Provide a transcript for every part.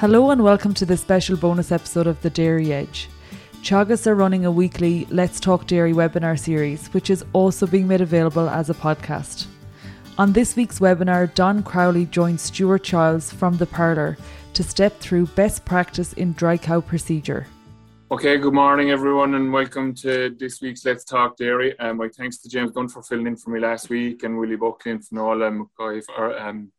Hello and welcome to this special bonus episode of The Dairy Edge. Teagasc are running a weekly Let's Talk Dairy webinar series, which is also being made available as a podcast. On this week's webinar, Don Crowley joins Stuart Childs from The Parlour to step through best practice in dry cow procedure. Okay, good morning everyone and welcome to this week's Let's Talk Dairy. Um, my thanks to James Gunn for filling in for me last week and Willie Buckley and Finola McCoy for, um,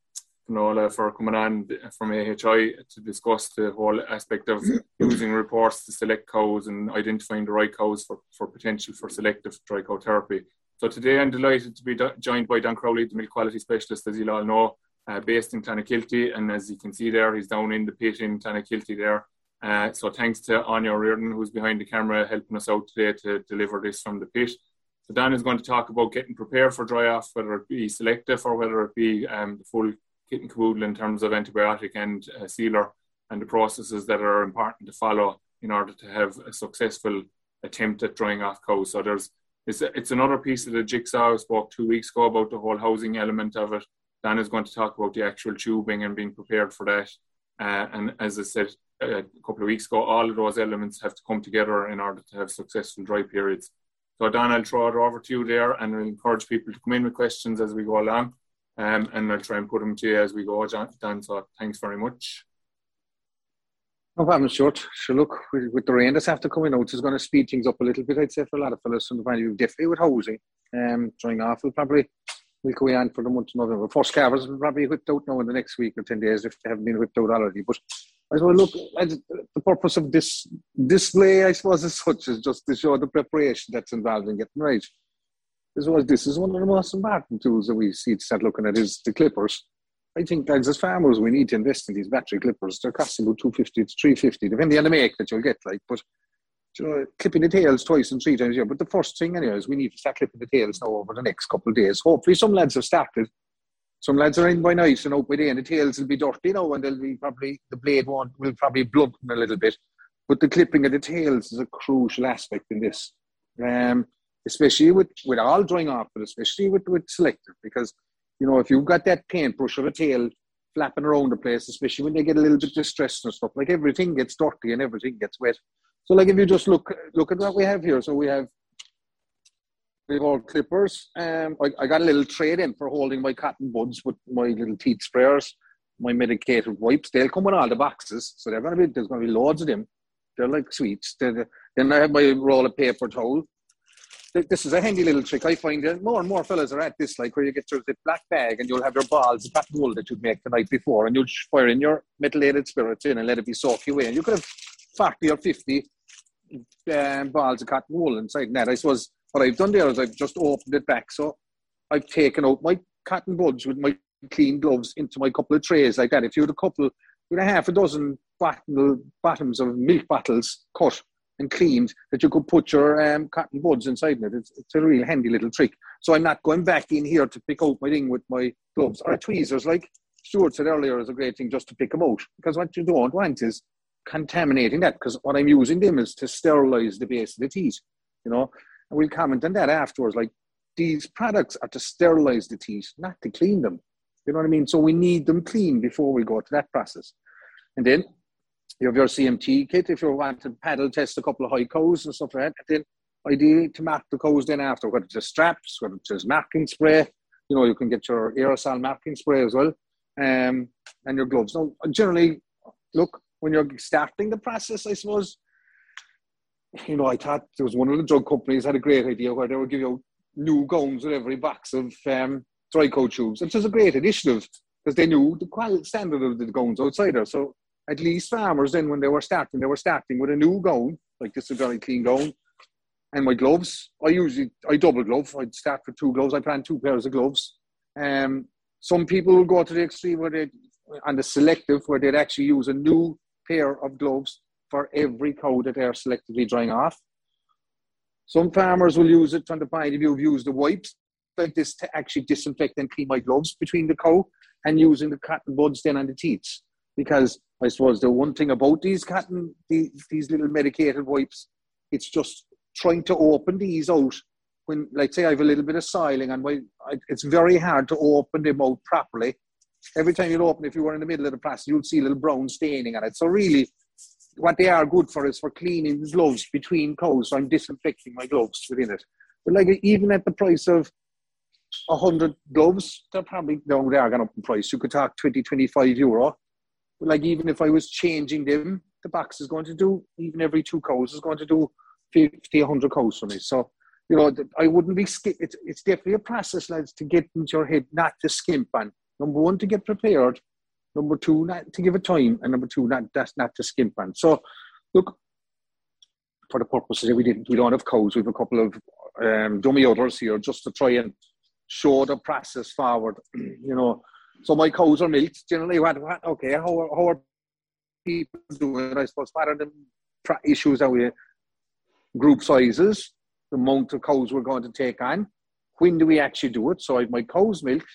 Finola for coming on from AHI to discuss the whole aspect of using reports to select cows and identifying the right cows for, for potential for selective dry cow therapy. So today I'm delighted to be do- joined by Don Crowley, the milk quality specialist, as you'll all know, uh, based in Clonakilty. And as you can see there, he's down in the pit in Clonakilty there uh, so thanks to Anya Reardon, who's behind the camera, helping us out today to deliver this from the pit. So Dan is going to talk about getting prepared for dry off, whether it be selective or whether it be um, the full kit and caboodle in terms of antibiotic and uh, sealer and the processes that are important to follow in order to have a successful attempt at drying off cows. So there's it's, it's another piece of the jigsaw. I spoke two weeks ago about the whole housing element of it. Dan is going to talk about the actual tubing and being prepared for that. Uh, and as I said, a couple of weeks ago, all of those elements have to come together in order to have successful dry periods. So, Dan, I'll throw it over to you there and I'll encourage people to come in with questions as we go along. Um, and I'll try and put them to you as we go, Dan. So, thanks very much. No problem, short. So, look, with, with the rain that's after coming out, it's going to speed things up a little bit, I'd say, for a lot of fellas from the value, definitely with housing. Um, drying off will probably will go on for the month of November. First calvers will probably whipped out now in the next week or 10 days if they haven't been whipped out already. But I suppose, look, the purpose of this display, I suppose, as such, is just to show the preparation that's involved in getting right. As well, this is one of the most important tools that we see to start looking at is the clippers. I think as, as farmers, we need to invest in these battery clippers. They're costing about 250 to 350 depending on the make that you'll get. Like, but you know, clipping the tails twice and three times a year. But the first thing, anyway, is we need to start clipping the tails now over the next couple of days. Hopefully, some lads have started some lads are in by night and out by day, and the tails will be dirty now, and they'll be probably the blade won't will probably blunt a little bit. But the clipping of the tails is a crucial aspect in this, um, especially with with all drying off, but especially with with selective, because you know if you've got that paintbrush of a tail flapping around the place, especially when they get a little bit distressed and stuff, like everything gets dirty and everything gets wet. So like if you just look look at what we have here, so we have we've all clippers. Um, I, I, got a little trade in for holding my cotton buds with my little teeth sprayers, my medicated wipes. They'll come in all the boxes, so they're gonna be there's gonna be loads of them. They're like sweets. They're, then I have my roll of paper towel. This is a handy little trick. I find that more and more fellas are at this, like where you get your black bag and you'll have your balls of cotton wool that you'd make the night before, and you'll fire in your methylated spirits in and let it be soaked away. And you could have 40 or 50 um, balls of cotton wool inside that. I suppose what I've done there is I've just opened it back. So I've taken out my cotton buds with my clean gloves into my couple of trays like that. If you had a couple, with a half a dozen bottle, bottoms of milk bottles cut and cleaned, that you could put your um, cotton buds inside it. It's, it's a real handy little trick. So I'm not going back in here to pick out my thing with my gloves or tweezers, like Stuart said earlier, is a great thing just to pick them out because what you don't want is contaminating that. Because what I'm using them is to sterilize the base of the teeth, you know. And we'll comment on that afterwards. Like these products are to sterilize the teeth, not to clean them. You know what I mean? So we need them clean before we go to that process. And then you have your CMT kit if you want to paddle test a couple of high cows and stuff like that. And then ideally to mark the cows then after, whether it's straps, whether it's marking spray, you know, you can get your aerosol marking spray as well, um, and your gloves. Now, generally, look, when you're starting the process, I suppose, you know, I thought there was one of the drug companies had a great idea where they would give you new gowns with every box of um, dry coat tubes, which was a great initiative because they knew the quality standard of the gowns outside there. So at least farmers then, when they were starting, they were starting with a new gown, like this is a very clean gown, and my gloves. I usually I double glove. I'd start with two gloves. I plan two pairs of gloves. Um, some people will go to the extreme where they, on the selective, where they'd actually use a new pair of gloves for every cow that they're selectively drying off. Some farmers will use it from the point of view of use the wipes like this to actually disinfect and clean my gloves between the cow and using the cotton buds then on the teats Because I suppose the one thing about these cotton, these, these little medicated wipes, it's just trying to open these out when, like, say, I have a little bit of siling and my, it's very hard to open them out properly every time you open, if you were in the middle of the process, you'd see a little brown staining on it. So really, what they are good for is for cleaning gloves between cows. So I'm disinfecting my gloves within it. But like even at the price of hundred gloves, they're probably no, they are going up in price. You could talk 20, 25 euro. Like even if I was changing them, the box is going to do even every two cows is going to do 50, 100 cows for me. So you know, I wouldn't be skip. It's, it's definitely a process, lads, to get into your head not to skimp on. Number one, to get prepared. Number two, not to give it time, and number two, not that's not to skimp on. So, look, for the purposes we didn't, we don't have codes. We have a couple of um, dummy others here just to try and show the process forward. you know, so my cows are milked. Generally, what, what okay, how are, how are people doing? I suppose what are the issues that we group sizes, the amount of cows we're going to take on. When do we actually do it? So I my cows milked.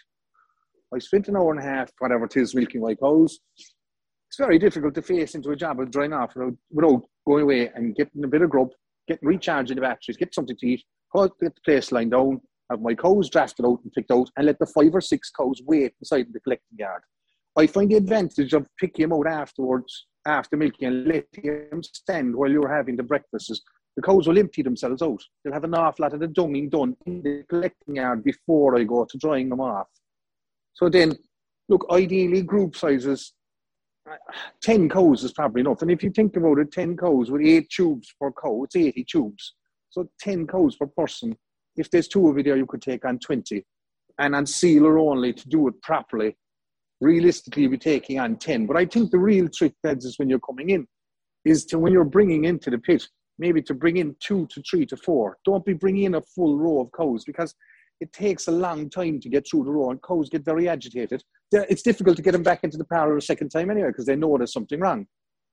I spent an hour and a half, whatever it is, milking my cows. It's very difficult to face into a job of drying off without, without going away and getting a bit of grub, getting recharging the batteries, get something to eat, get the place lined down, have my cows drafted out and picked out, and let the five or six cows wait inside the collecting yard. I find the advantage of picking them out afterwards, after milking, and letting them stand while you're having the breakfasts the cows will empty themselves out. They'll have an awful lot of the dunging done in the collecting yard before I go to drying them off. So then, look, ideally group sizes, uh, 10 cows is probably enough. And if you think about it, 10 cows with 8 tubes per cow, it's 80 tubes. So 10 cows per person. If there's two you there, you could take on 20. And on sealer only to do it properly, realistically, you'll be taking on 10. But I think the real trick, Deds, is when you're coming in, is to when you're bringing into the pit, maybe to bring in two to three to four. Don't be bringing in a full row of cows because it takes a long time to get through the row and cows get very agitated. It's difficult to get them back into the parlour a second time anyway because they know there's something wrong.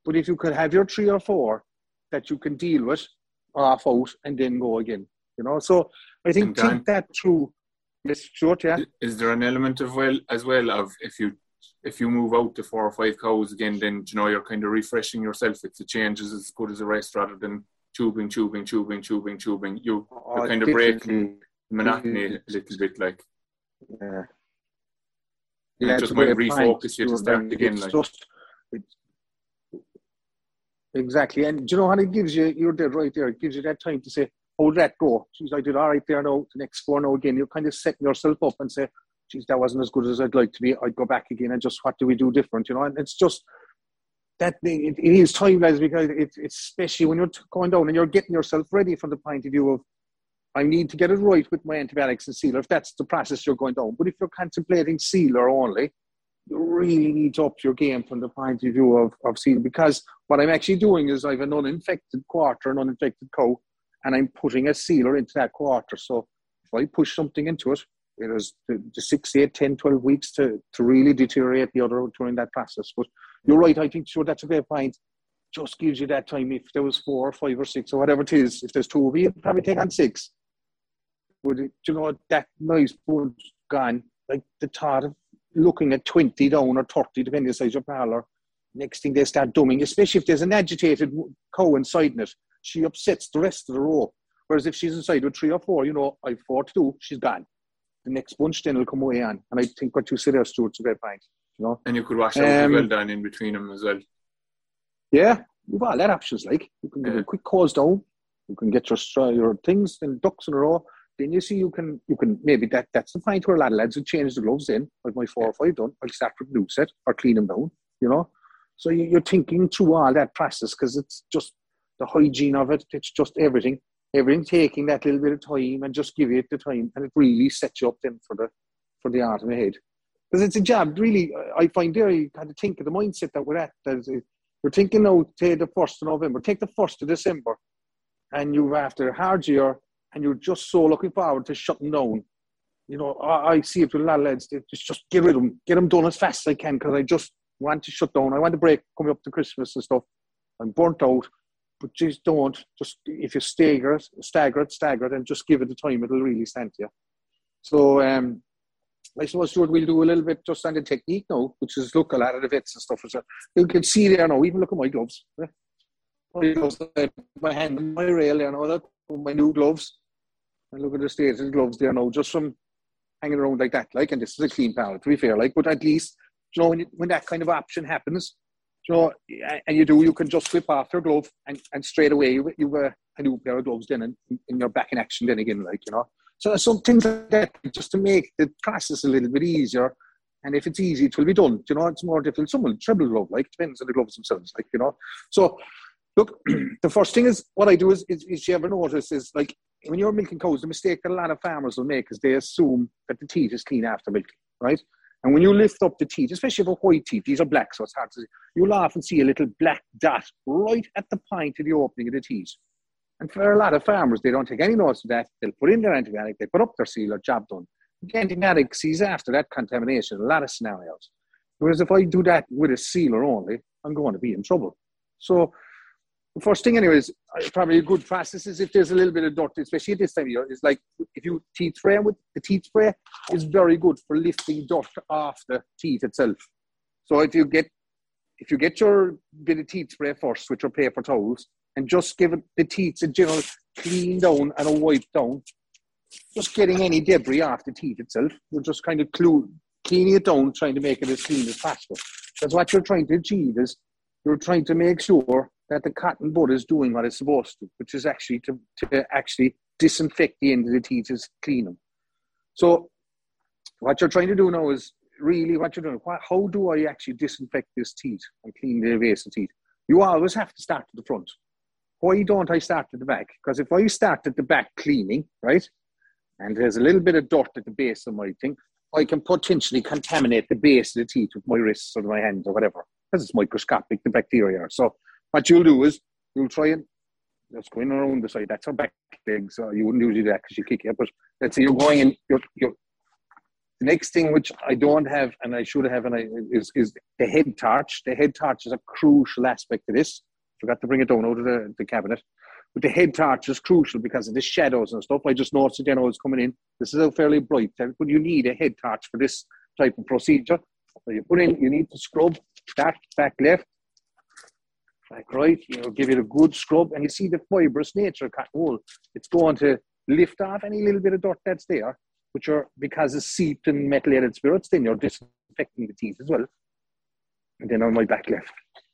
But if you could have your three or four that you can deal with off out and then go again, you know. So I think think that through. Yes, short, yeah. Is there an element of well as well of if you if you move out to four or five cows again, then you know you're kind of refreshing yourself. It's a change is as good as a rest rather than tubing, tubing, tubing, tubing, tubing. You, oh, you're kind of breaking monotony a mm-hmm. little bit, like. Yeah. Yeah, just might refocus you to start again. Like. Just, exactly, and you know how it gives you? You're dead right there. It gives you that time to say, "Hold that go." Geez, I did all right there. Now the next four now again. You're kind of setting yourself up and say, "Geez, that wasn't as good as I'd like to be. I'd go back again and just what do we do different?" You know, and it's just that it, it is timeless because it's especially when you're going down and you're getting yourself ready from the point of view of I need to get it right with my antibiotics and sealer if that's the process you're going down. But if you're contemplating sealer only, you really need to up your game from the point of view of, of sealer because what I'm actually doing is I have an uninfected quarter, an uninfected cow, and I'm putting a sealer into that quarter. So if I push something into it, it has the, the six, eight, 10, 12 weeks to, to really deteriorate the other during that process. But you're right, I think sure that's a great point. Just gives you that time if there was four or five or six or whatever it is. If there's two of you, probably take on six. But you know that nice food gone, like the thought of looking at 20 down or 30, depending on the size of your parlour. Next thing they start dumbing, especially if there's an agitated cow inside it, she upsets the rest of the row. Whereas if she's inside with three or four, you know, I've four to do, she's gone the next bunch then will come away on. And I think what you said there, Stuart's a great point. You know? And you could wash out um, well down in between them as well. Yeah, you've got a lot of options. Like you can yeah. a quick cause down, you can get your your things and ducks in a row. Then you see you can you can maybe that that's the point where a lot of lads will change the gloves in. Like my four or five done, I'll start with new set or clean them down. You know, so you're thinking through all that process because it's just the hygiene of it. It's just everything everything taking that little bit of time and just give it the time, and it really sets you up then for the for the art ahead. Because it's a job, really. I find there you kind of think of the mindset that we're at. That we're thinking now, take the first of November, take the first of December, and you're after a hard year, and you're just so looking forward to shutting down. You know, I, I see it with a lot of lads. Just just get rid of them, get them done as fast as I can, because I just want to shut down. I want to break coming up to Christmas and stuff. I'm burnt out but just don't. Just if you stagger it, stagger it, stagger it, and just give it the time, it'll really stand to you. So um, I suppose Stuart, we'll do a little bit just on the technique now, which is look a lot of the vets and stuff. So you can see there now. Even look at my gloves. My gloves, my hand, my rail there now. That my new gloves. And look at the state of the gloves there now, just from hanging around like that. Like, and this is a clean pallet, to be fair. Like, but at least you know, when, when that kind of option happens, you know, and you do, you can just whip off your glove and, and straight away you, you uh, a new pair of gloves then and, and you're back in action then again, like, you know. So some things like that just to make the process a little bit easier. And if it's easy, it will be done. You know, it's more difficult. Some will treble glove, like, depends on the gloves themselves, like, you know. So, look, the first thing is what I do is, is, is you ever notice is like when you're milking cows, the mistake that a lot of farmers will make is they assume that the teat is clean after milking, right? And when you lift up the teeth, especially for white teeth, these are black, so it's hard to see, you'll often see a little black dot right at the point of the opening of the teeth. And for a lot of farmers, they don't take any notice of that. They'll put in their antibiotic, they put up their sealer, job done. The antibiotic sees after that contamination a lot of scenarios. Whereas if I do that with a sealer only, I'm going to be in trouble. So first thing, anyways, uh, probably a good process is if there's a little bit of dirt, especially this time of year, is like if you teeth spray with the teeth spray is very good for lifting dirt off the teeth itself. So if you get if you get your bit of teeth spray first with your paper towels and just give it the teeth a general clean down and a wipe down, just getting any debris off the teeth itself, you're just kind of clue, cleaning it down, trying to make it as clean as possible. Because what you're trying to achieve is you're trying to make sure that the cotton bud is doing what it's supposed to, which is actually to, to actually disinfect the end of the teeth, is clean them. So what you're trying to do now is really what you're doing. How do I actually disinfect this teeth and clean the invasive teeth? You always have to start at the front. Why don't I start at the back? Because if I start at the back cleaning, right, and there's a little bit of dirt at the base of my thing, I can potentially contaminate the base of the teeth with my wrists or my hands or whatever, because it's microscopic, the bacteria. So what you'll do is you'll try and just going in around the side. That's our back leg, so you wouldn't usually do that because you kick it. But let's say you're going in, you're, you're, the next thing which I don't have and I should have and I, is, is the head torch. The head torch is a crucial aspect of this. Forgot to bring it down out of the, the cabinet. But the head torch is crucial because of the shadows and stuff. I just noticed again I was coming in. This is a fairly bright, eh, but you need a head torch for this type of procedure. So you put in, you need to scrub that back left, like right, you know, give it a good scrub, and you see the fibrous nature of cotton wool. It's going to lift off any little bit of dirt that's there, which are because it's seeped in methylated spirits. Then you're disinfecting the teeth as well. And then on my back left.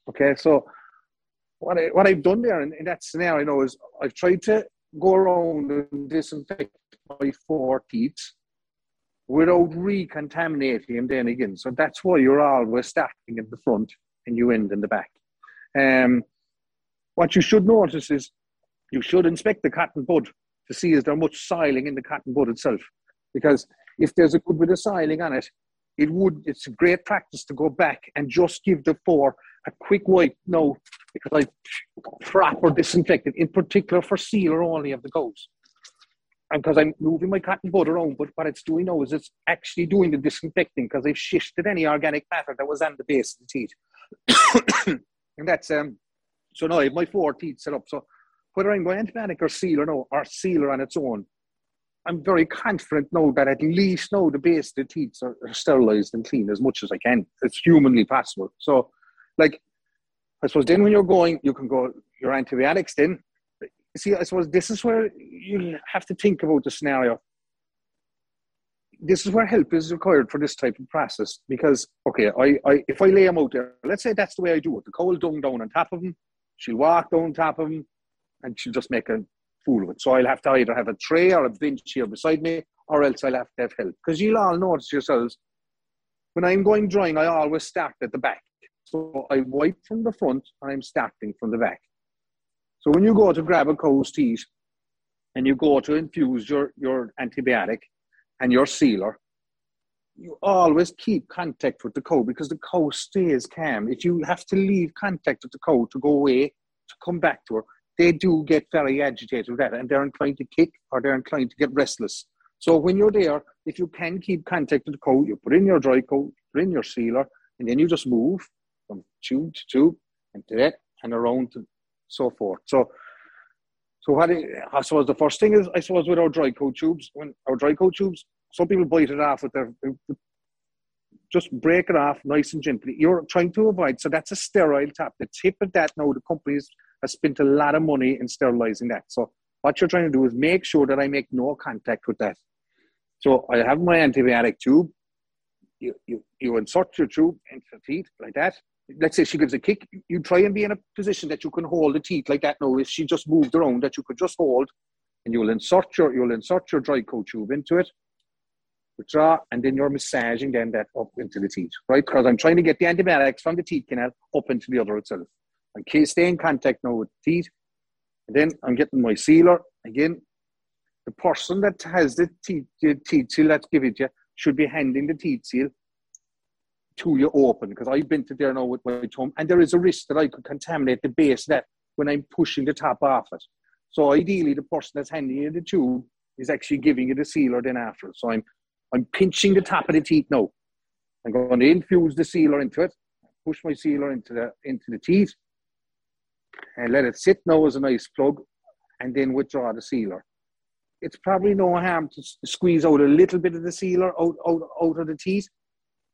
Okay, so what I what I've done there in, in that scenario, know, is I've tried to go around and disinfect my four teeth without recontaminating them then again. So that's why you're always starting in the front and you end in the back. Um, what you should notice is you should inspect the cotton bud to see is there much siling in the cotton bud itself. Because if there's a good bit of siling on it, it would it's a great practice to go back and just give the four a quick wipe now because I proper disinfected, in particular for sealer only of the cows. And because I'm moving my cotton bud around, but what it's doing now is it's actually doing the disinfecting because I've shifted any organic matter that was on the base of the teeth. And that's um so now I have my four teeth set up. So whether I'm going antibiotic or sealer no or sealer on its own, I'm very confident now that at least now the base the teeth are, are sterilized and clean as much as I can. It's humanly possible. So like I suppose then when you're going, you can go your antibiotics then. See, I suppose this is where you have to think about the scenario this is where help is required for this type of process because okay I, I if I lay them out there let's say that's the way I do it. The will dung down on top of him she'll walk down top of him and she'll just make a fool of it. So I'll have to either have a tray or a bench here beside me or else I'll have to have help. Because you'll all notice yourselves when I'm going drawing, I always start at the back. So I wipe from the front and I'm starting from the back. So when you go to grab a cow's teeth and you go to infuse your, your antibiotic and your sealer, you always keep contact with the cow because the cow stays calm. If you have to leave contact with the cow to go away, to come back to her, they do get very agitated with that and they're inclined to kick or they're inclined to get restless. So when you're there, if you can keep contact with the cow, you put in your dry coat, put in your sealer, and then you just move from tube to tube and to that and around to so forth. So so what I suppose the first thing is I suppose with our dry coat tubes, when our dry coat tubes, some people bite it off with their just break it off nice and gently. You're trying to avoid so that's a sterile tap. The tip of that now the companies have spent a lot of money in sterilizing that. So what you're trying to do is make sure that I make no contact with that. So I have my antibiotic tube. you, you, you insert your tube into the teeth like that. Let's say she gives a kick, you try and be in a position that you can hold the teeth like that now. If she just moved around, that you could just hold, and you'll insert your you'll insert your dry coat tube into it, withdraw, and then you're massaging then that up into the teeth, right? Because I'm trying to get the antibiotics from the teeth canal up into the other itself. And stay in contact now with teeth. And then I'm getting my sealer again. The person that has the teeth, the teeth seal that's given to you should be handing the teeth seal to you open because I've been to there now with my tongue and there is a risk that I could contaminate the base of that when I'm pushing the top off it. So ideally the person that's handing you the tube is actually giving you the sealer then after. So I'm I'm pinching the top of the teeth now. I'm going to infuse the sealer into it, push my sealer into the into the teeth, and let it sit now as a nice plug, and then withdraw the sealer it's probably no harm to squeeze out a little bit of the sealer out, out, out of the teeth.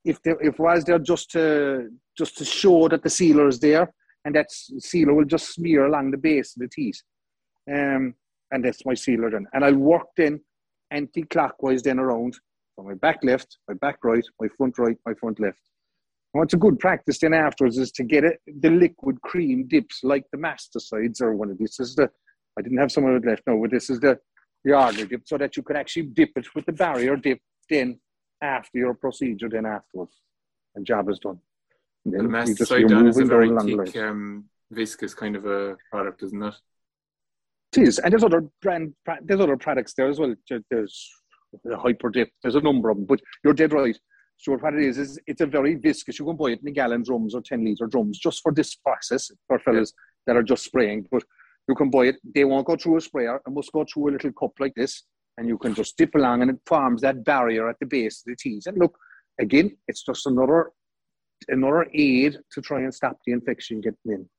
If there, if was there just to just to show that the sealer is there, and that sealer will just smear along the base of the teeth, um, and that's my sealer then. And I'll work then anti-clockwise then around from my back left, my back right, my front right, my front left. And what's a good practice then afterwards is to get it the liquid cream dips like the Masticides or one of these. This is the I didn't have some of it left. No, but this is the the dip so that you could actually dip it with the barrier dip then after your procedure then afterwards. And job is done. And then the you just, a very thick, um, viscous kind of a product, isn't it? It is, and there's other brand, there's other products there as well. There's the hyper dip. There's a number of them, but you're dead right. So what it is is it's a very viscous. You can buy it in gallon drums or ten liter drums just for this process for fellas yeah. that are just spraying. But you can buy it. They won't go through a sprayer. It must go through a little cup like this, and you can just dip along, and it forms that barrier at the base of the teeth. And look, again, it's just another another aid to try and stop the infection getting in.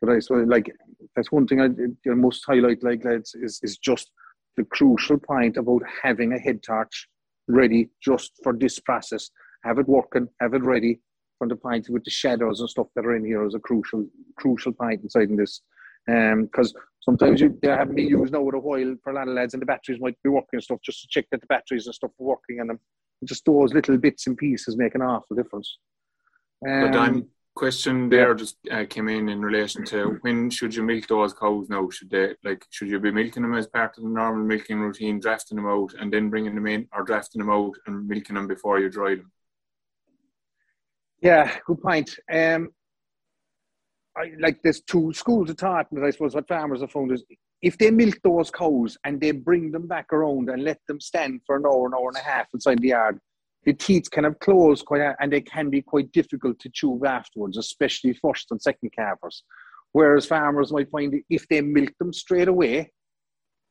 But I so like that's one thing I, I must highlight. Like lads, is is just the crucial point about having a head torch ready just for this process. Have it working, have it ready from the point with the shadows and stuff that are in here is a crucial crucial point inside in this because um, sometimes you, they haven't been used now with a while for a lot of lads, and the batteries might be working and stuff just to check that the batteries and stuff are working, and them. just those little bits and pieces make an awful difference. Um, but I'm question there just uh, came in in relation to when should you milk those cows now? Should they like should you be milking them as part of the normal milking routine, drafting them out and then bringing them in, or drafting them out and milking them before you dry them? Yeah, good point. Um, I, like there's two schools of thought, but I suppose what farmers have found is if they milk those cows and they bring them back around and let them stand for an hour, an hour and a half inside the yard, the teeth can have close quite, and they can be quite difficult to chew afterwards, especially first and second calvers. Whereas farmers might find if they milk them straight away,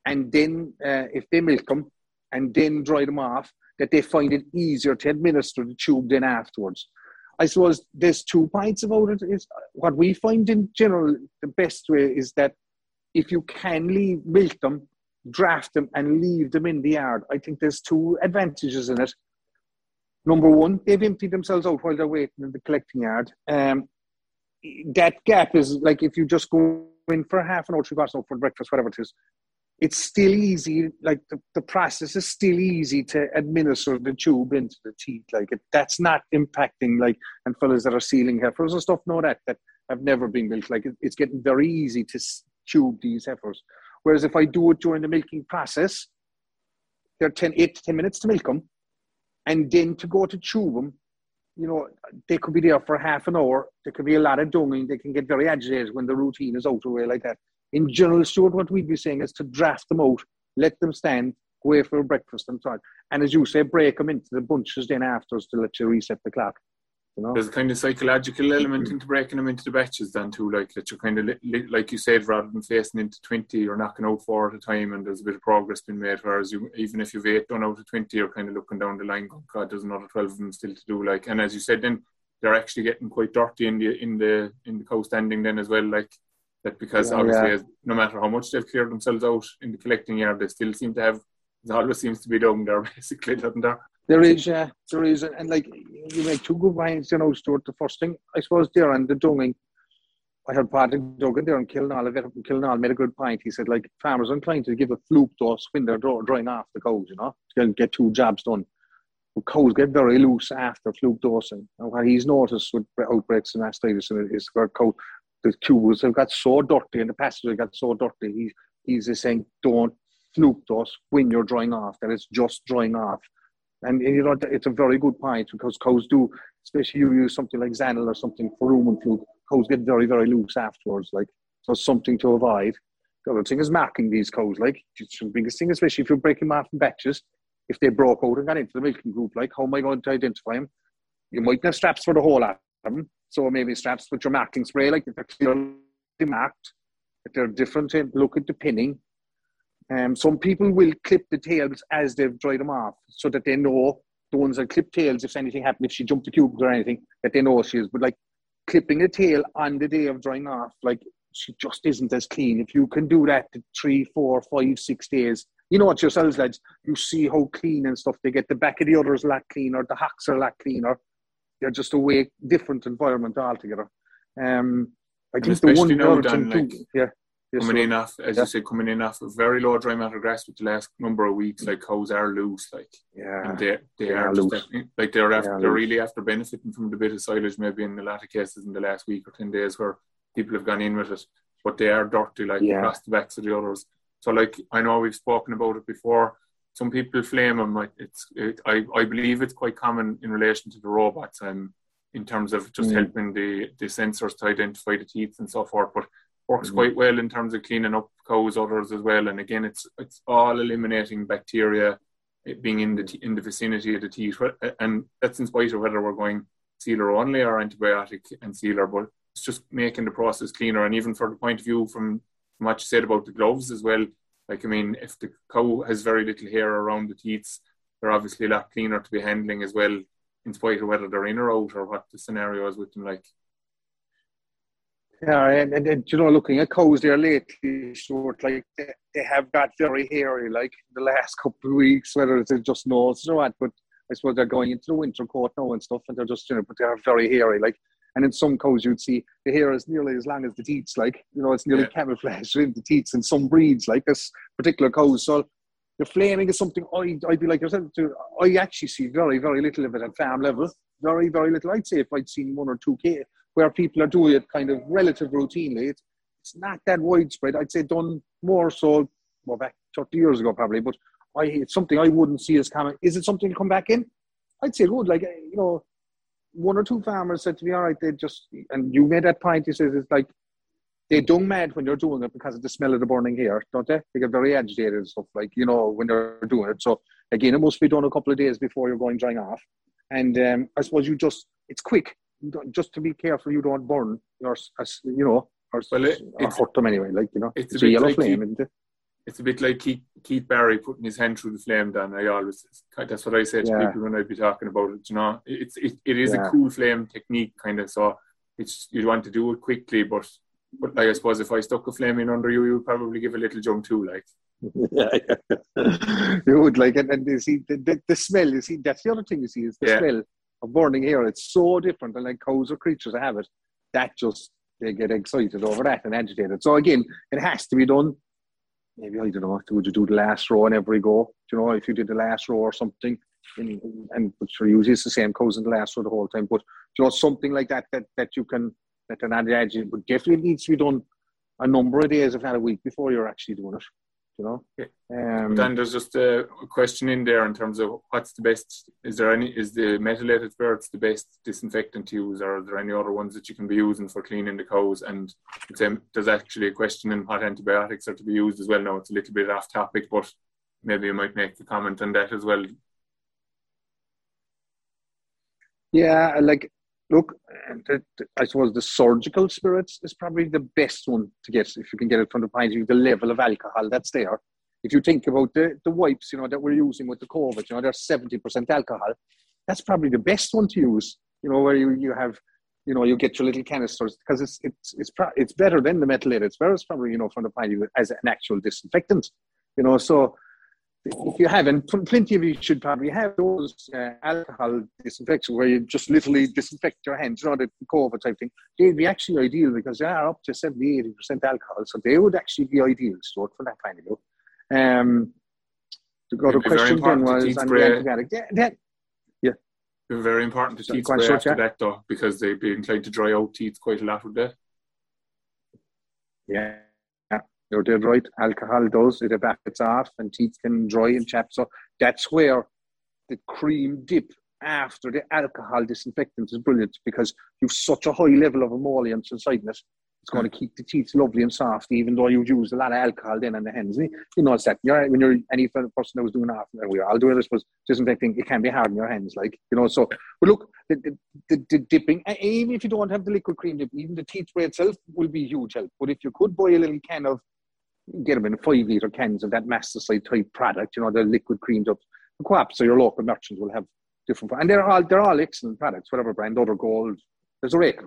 and then uh, if they milk them and then dry them off, that they find it easier to administer the tube then afterwards. I suppose there's two points about it. Is what we find in general the best way is that if you can leave milk them, draft them, and leave them in the yard, I think there's two advantages in it. Number one, they've emptied themselves out while they're waiting in the collecting yard. Um, that gap is like if you just go in for half an hour, three hours for breakfast, whatever it is, it's still easy. Like the, the process is still easy to administer the tube into the teeth. Like it, that's not impacting like and fellas that are sealing heifers and stuff know that that have never been milked. Like it, it's getting very easy to tube these heifers. Whereas if I do it during the milking process, they're 10, 8 to 10 minutes to milk them. And then to go to tube them, you know, they could be there for half an hour. There could be a lot of dunging. They can get very agitated when the routine is out of the way like that in general, Stuart, what we'd be saying is to draft them out, let them stand, go away for breakfast and so. And as you say, break them into the bunches then afterwards to let you reset the clock. You know? There's a kind of psychological element into breaking them into the batches then too, like that you're kind of, like you said, rather than facing into 20, you're knocking out four at a time and there's a bit of progress being made. Whereas you, even if you've eight done out of 20, you're kind of looking down the line, God, there's another 12 of them still to do. Like, and as you said, then they're actually getting quite dirty in the, in the, in the cow standing then as well. Like, that because yeah, obviously, yeah. no matter how much they've cleared themselves out in the collecting yard, they still seem to have. There always seems to be dung there, basically, doesn't there? There is, yeah, there is, and like you make two good points, you know, Stuart. The first thing, I suppose, there and the dunging. I heard Patrick Duggan there in Kilnall, Kilnall made a good point. He said, like, farmers are inclined to give a fluke dose when they're drying off the cows, you know, to get two jobs done. But cows get very loose after fluke dosing. And what he's noticed with outbreaks of mastitis is where cow, the tubes have got so dirty and the passages got so dirty. He, he's just saying, don't fluke dose when you're drying off, that it's just drying off. And, and, you know, it's a very good point because cows do, especially you use something like Zanil or something for rumen fluke, cows get very, very loose afterwards. Like, so something to avoid. The other thing is marking these cows. Like, it's the biggest thing, especially if you're breaking them off in batches. If they broke out and got into the milking group, like, how am I going to identify them? You might have straps for the whole of them. So maybe straps with your marking spray, like if they're clearly marked, if they're different, look at the pinning. Um, some people will clip the tails as they've dried them off so that they know the ones that clip tails, if anything happened, if she jumped the cubes or anything, that they know she is. But like clipping a tail on the day of drying off, like she just isn't as clean. If you can do that to three, four, five, six days, you know what yourselves, lads, you see how clean and stuff they get. The back of the others a lot cleaner, the hocks are a lot cleaner. They're just a way different environment altogether. Um, I think the one now done, like, too, yeah. coming in off, as yeah. you say, coming in off a very low dry matter grass with the last number of weeks, like cows are loose, like yeah, and they they, they are, are just like they're after, are they're loose. really after benefiting from the bit of silage, maybe in a lot of cases in the last week or ten days where people have gone in with it, but they are dirty like Yeah. across the backs of the others. So like I know we've spoken about it before. Some people flame them. It's it, I I believe it's quite common in relation to the robots. Um, in terms of just Mm. helping the the sensors to identify the teeth and so forth, but works Mhm. quite well in terms of cleaning up cows others as well. And again, it's it's all eliminating bacteria it being in the te- in the vicinity of the teeth, and that's in spite of whether we're going sealer only or antibiotic and sealer, but it's just making the process cleaner. And even for the point of view from, from what you said about the gloves as well, like I mean, if the cow has very little hair around the teeth, they're obviously a lot cleaner to be handling as well, in spite of whether they're in or out or what the scenario is with them. Like, Yeah, and, and, and you know, looking at cows there lately, short like they, they have got very hairy, like the last couple of weeks, whether it's just nose or what. But I suppose they're going into the winter coat now and stuff, and they're just, you know, but they are very hairy, like. And in some cows, you'd see the hair is nearly as long as the teats, like you know, it's nearly Yeah. camouflaged in the teats. In some breeds, like this particular cows, so the flaming is something I I'd be like yourself to. I actually see very very little of it at farm level. Very very little. I'd say if I'd seen one or two k where people are doing it kind of relative routinely, it's, it's not that widespread. I'd say done more so, well, back 30 years ago probably, but I, it's something I wouldn't see as common. Is it something to come back in? I'd say it would. Like, you know, one or two farmers said to me, all right, they just, and you made that point, he says, it's like, they don't mad when they're doing it because of the smell of the burning hair, don't they? They get very agitated and stuff, like, you know, when they're doing it. So, again, it must be done a couple of days before you're going drying off. And um, I suppose you just, it's quick. You don't- Just to be careful you don't burn your, as- you know, or, Well, it- or hurt them anyway, like, you know. it's a It's a bit yellow like flame, keep- isn't it? It's a bit like Keith, Keith Barry putting his hand through the flame. Dan, I always that's what I say to Yeah. people when I'd be talking about it. You know, it's it, it is Yeah. a cool flame technique, kind of. So it's you'd want to do it quickly, but but like I suppose if I stuck a flame in under you, you'd probably give a little jump too. Like yeah, yeah. you would like it, and you see the, the, the smell. You see, that's the other thing you see is the Yeah. smell of burning hair. It's so different, and like cows or creatures have it, that just they get excited over that and agitated. So again, it has to be done. Maybe I don't know. Would you do the last row in every go? Do you know if you did the last row or something? In, and but sure, usually it's the same cows in the last row the whole time. But you know something like that that that you can that they're not agitated, but definitely needs to be done a number of days, if not a week, before you're actually doing it. You know. Um, then there's just a, question in there in terms of what's the best. Is there any? Is the methylated spirits the best disinfectant to use, or are there any other ones that you can be using for cleaning the cows? And it's, um, there's actually a question in what antibiotics are to be used as well. Now it's a little bit off topic, but maybe you might make a comment on that as well. Yeah, like look, I suppose the surgical spirits is probably the best one to get if you can get it from the point of view the level of alcohol that's there. If you think about the, the wipes, you know, that we're using with the COVID, you know, seventy percent alcohol. That's probably the best one to use. You know, where you, you have, you know, you get your little canisters because it's it's it's pro- it's better than the methylated spirits probably, you know, from the point of view as an actual disinfectant. You know, so if you have, and pl- plenty of you should probably have those uh, alcohol disinfection where you just literally disinfect your hands, you know, the COVID type thing. They'd be actually ideal because they are up to 70, 80% alcohol. So they would actually be ideal stored for that kind of view. Um, the other question then was on the antibiotic. Yeah, that, very important to teeth spray after that though, because they'd be inclined to dry out teeth quite a lot, would they? Yeah, you're dead right. Alcohol does it evaporates off, and teeth can dry and chap. So that's where the cream dip after the alcohol disinfectant is brilliant because you've such a high level of emollients inside it it's going to hmm. keep the teeth lovely and soft, even though you've used a lot of alcohol then on the hands. You know, it's that you're, when you're any person that was doing that, we're all doing this was disinfecting, it can be hard in your hands, like, you know. So, but look, the, the, the, the dipping, even if you don't have the liquid cream dip, even the teeth spray itself will be huge help. But if you could buy a little can of, get them in five litre cans of that Masticide type product, you know, the liquid creamed up, the co-op. so your local merchants will have different, and they're all, they're all excellent products, whatever brand, other gold, there's a rake,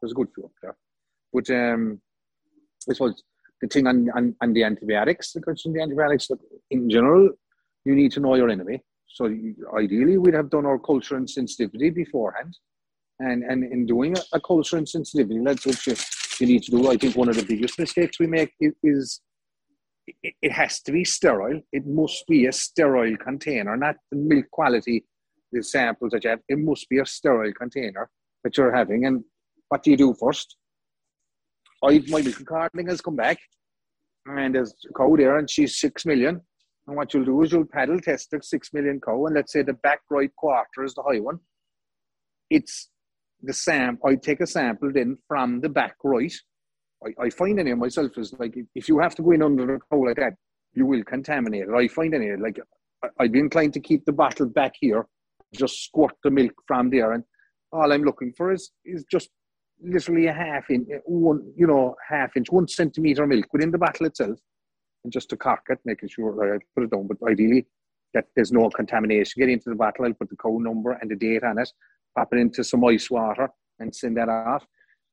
there's a good few up there. But um, I the thing on, on, on the antibiotics, the question the antibiotics, in general, you need to know your enemy. So you, ideally, we'd have done our culture and sensitivity beforehand. And, and in doing a, a culture and sensitivity, that's what you, you need to do. I think one of the biggest mistakes we make is it, has to be sterile. It must be a sterile container, not the milk quality the samples that you have. It must be a sterile container that you're having. And what do you do first? I my milk carding has come back, and there's a cow there, and she's six million. And what you'll do is you'll paddle test the six million cow, and let's say the back right quarter is the high one. It's the sam. I take a sample then from the back right. I, I find in it myself is like if you have to go in under the cow like that, you will contaminate it. I find in it like I'd be inclined to keep the bottle back here, just squirt the milk from there, and all I'm looking for is is just literally a half inch, one, you know, half inch, one centimeter milk within the bottle itself, and just to cork it, making sure I put it down. But ideally, that there's no contamination. Get into the bottle, I'll put the code number and the date on it, pop it into some ice water, and send that off.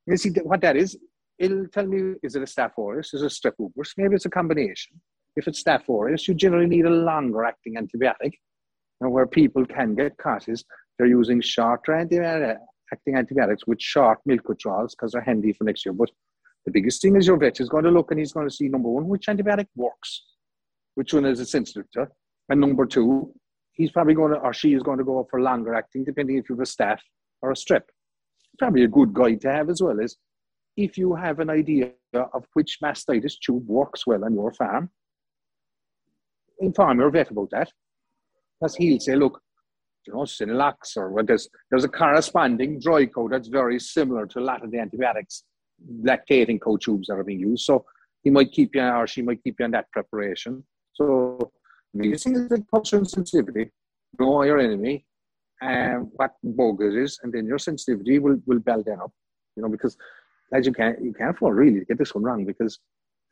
You see what that is? It'll tell me is it a Staph aureus, is it a strep uberis? Maybe it's a combination. If it's Staph aureus, you generally need a longer acting antibiotic. And where people can get caught is they're using shorter acting antibiotics with short milk withdrawals because they're handy for next year. But the biggest thing is your vet is going to look and he's going to see number one, which antibiotic works, which one is it sensitive to, and number two, he's probably going to or she is going to go for longer acting, depending if you have a staph or a strep. Probably a good guide to have as well is if you have an idea of which mastitis tube works well on your farm, inform your vet about that. Because he'll say, look, you know, Synulox or what there's there's a corresponding dry coat that's very similar to a lot of the antibiotics lactating coat tubes that are being used. So he might keep you or she might keep you on that preparation. So thing is culture and sensitivity, know your enemy and what bug it is, and then your sensitivity will, will build up. You know, because as you can't you can't afford really to get this one wrong because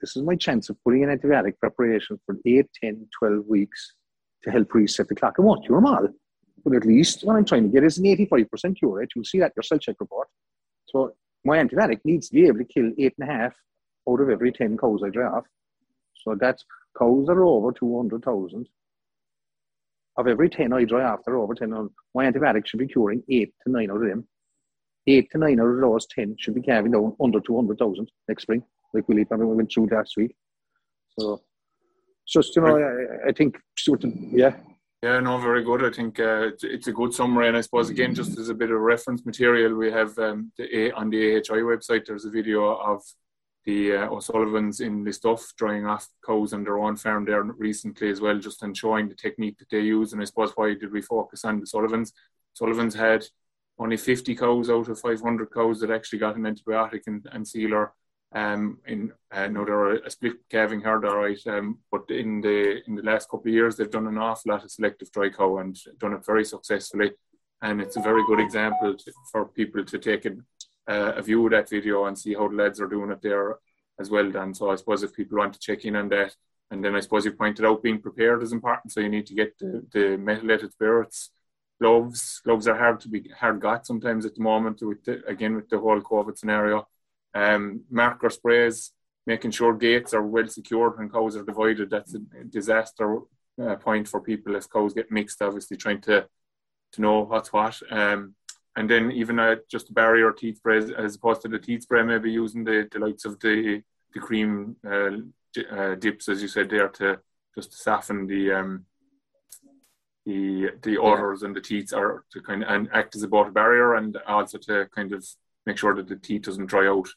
this is my chance of putting an antibiotic preparation for 8, 10, 12 weeks to help reset the clock. I want your model. But at least what I'm trying to get is an 85% cure rate. You'll see that your cell check report. So my antibiotic needs to be able to kill eight and a half out of every 10 cows I draft. So that's cows that are over 200,000. Of every 10 I dry after over 10, my antibiotic should be curing eight to nine out of them. Eight to nine out of those 10 should be carrying down under 200,000 next spring, like we went through last week. So, just, you know, I, I think, yeah, yeah, no, very good. I think uh, it's a good summary, and I suppose again, just as a bit of reference material, we have um, the, on the AHI website. There's a video of the uh, O'Sullivans in Listowel drying off cows on their own farm there recently as well, just and showing the technique that they use. And I suppose why did we focus on the Sullivans? Sullivans had only 50 cows out of 500 cows that actually got an antibiotic and, and sealer um, in uh, no, they're a split calving herd, all right. Um, but in the in the last couple of years, they've done an awful lot of selective dry cow and done it very successfully. And it's a very good example to, for people to take a, uh, a view of that video and see how the lads are doing it there as well. Dan, so I suppose if people want to check in on that, and then I suppose you pointed out being prepared is important. So you need to get the, the methylated spirits, gloves. Gloves are hard to be hard got sometimes at the moment with the, again with the whole COVID scenario um, marker sprays, making sure gates are well secured when cows are divided. That's a disaster uh, point for people if cows get mixed. Obviously, trying to to know what's what. Um, and then even uh, just a barrier teeth spray as opposed to the teeth spray, maybe using the, the likes of the the cream uh, uh, dips, as you said there, to just to soften the um, the the udders and the teeth are to kind of and act as a water barrier and also to kind of make sure that the teat doesn't dry out.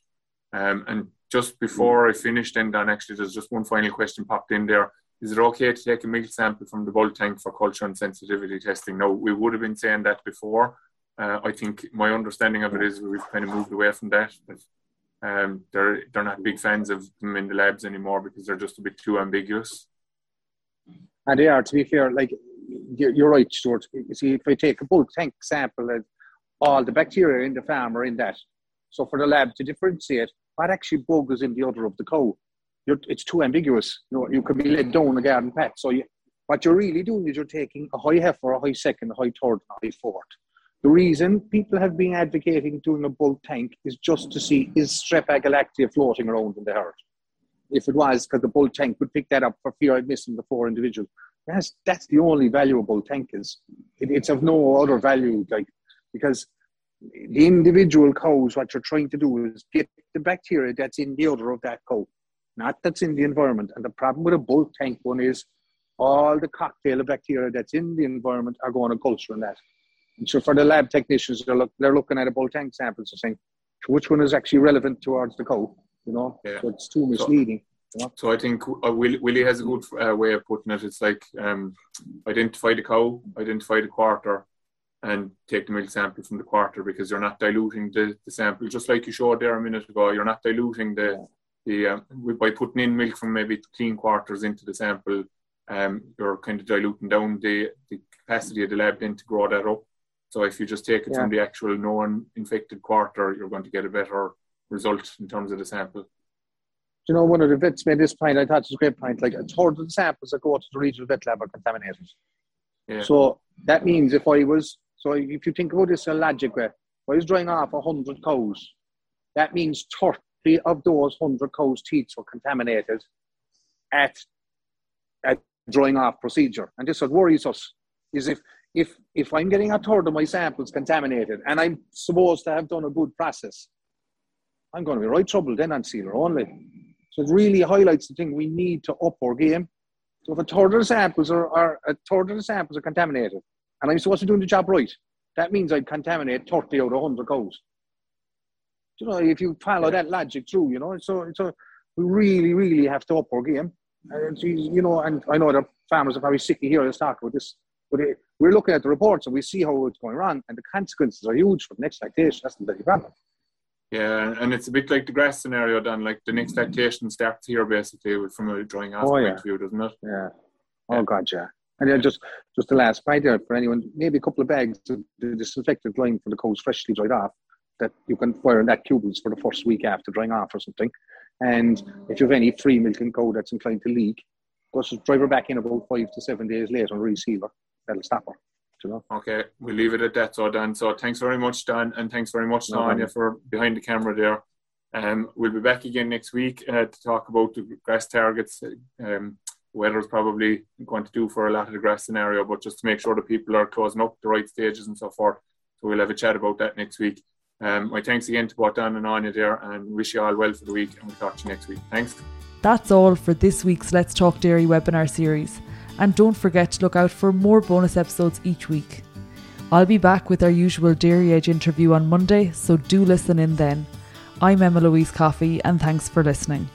Um, and just before I finish, then Dan, actually, there's just one final question popped in there. Is it okay to take a milk sample from the bulk tank for culture and sensitivity testing? No, we would have been saying that before. Uh, I think my understanding of it is we've kind of moved away from that. But, um, they're they're not big fans of them in the labs anymore because they're just a bit too ambiguous. And they are, to be fair, like you're right, Stuart. You see, if I take a bulk tank sample, all the bacteria in the farm are in that. So for the lab to differentiate what actually bug is in the udder of the cow, you're, it's too ambiguous. You know, you could be led down a garden path. So you, what you're really doing is you're taking a high heifer, a high second, a high third, a high fourth. The reason people have been advocating doing a bulk tank is just to see is strep agalactiae floating around in the herd. If it was, because the bulk tank would pick that up for fear of missing the four individuals. That's, that's the only valuable tank is. It, it's of no other value, like because the individual cows, what you're trying to do is get the bacteria that's in the udder of that cow, not that's in the environment. And the problem with a bulk tank one is all the cocktail of bacteria that's in the environment are going to culture in that. And so for the lab technicians, they're, look, they're looking at a bulk tank samples and saying, which one is actually relevant towards the cow, you know? Yeah. So it's too misleading. So, you know? so I think uh, Willie, Willie has a good uh, way of putting it. It's like um, identify the cow, identify the quarter, and take the milk sample from the quarter because you're not diluting the, the sample. Just like you showed there a minute ago, you're not diluting the the um, by putting in milk from maybe clean quarters into the sample. Um, you're kind of diluting down the, the capacity of the lab then to grow that up. So if you just take it yeah. from the actual known infected quarter, you're going to get a better result in terms of the sample. You know, one of the vets made this point, I thought it was a great point, like a third of the samples that go to the regional vet lab are contaminated. Yeah. So that means if I was so if you think about this a logic way, if I was drying off 100 cows, that means 30 of those 100 cows' teats were contaminated at, at drying off procedure. And this what worries us is if, if, if I'm getting a third of my samples contaminated and I'm supposed to have done a good process, I'm going to be right trouble then on sealer only. So it really highlights the thing we need to up our game. So if a third of the samples are, are a third of the samples are contaminated, and I'm supposed to be doing the job right. That means I'd contaminate 30 out of 100 cows. You know, if you follow that logic through, you know, so, so we really, really have to up our game. And, you know, and I know that farmers are probably sick to hear us talk about this, but it, we're looking at the reports and we see how it's going wrong, and the consequences are huge for the next lactation. That's the big problem. Yeah, and it's a bit like the grass scenario, Don. Like the next mm-hmm. lactation starts here, basically, from a drying off oh, yeah. point of view, doesn't it? Yeah. Oh, God, yeah. And then just just the last point there for anyone, maybe a couple of bags of the disinfectant line for the cows freshly dried off that you can fire in that cubics for the first week after drying off or something. And if you have any free milking cow that's inclined to leak, just drive her back in about five to seven days later and reseal her. That'll stop her. You know? Okay, we'll leave it at that, so Don. So thanks very much, Don, and thanks very much, no for behind the camera there. Um, we'll be back again next week uh, to talk about the grass targets. Um, is probably going to do for a lot of the grass scenario, but just to make sure that people are closing up the right stages and so forth. So we'll have a chat about that next week. Um, my thanks again to both Don and Anya there, and wish you all well for the week, and we'll talk to you next week. Thanks. That's all for this week's Let's Talk Dairy webinar series. And don't forget to look out for more bonus episodes each week. I'll be back with our usual Dairy Edge interview on Monday, so do listen in then. I'm Emma Louise Coffey, and thanks for listening.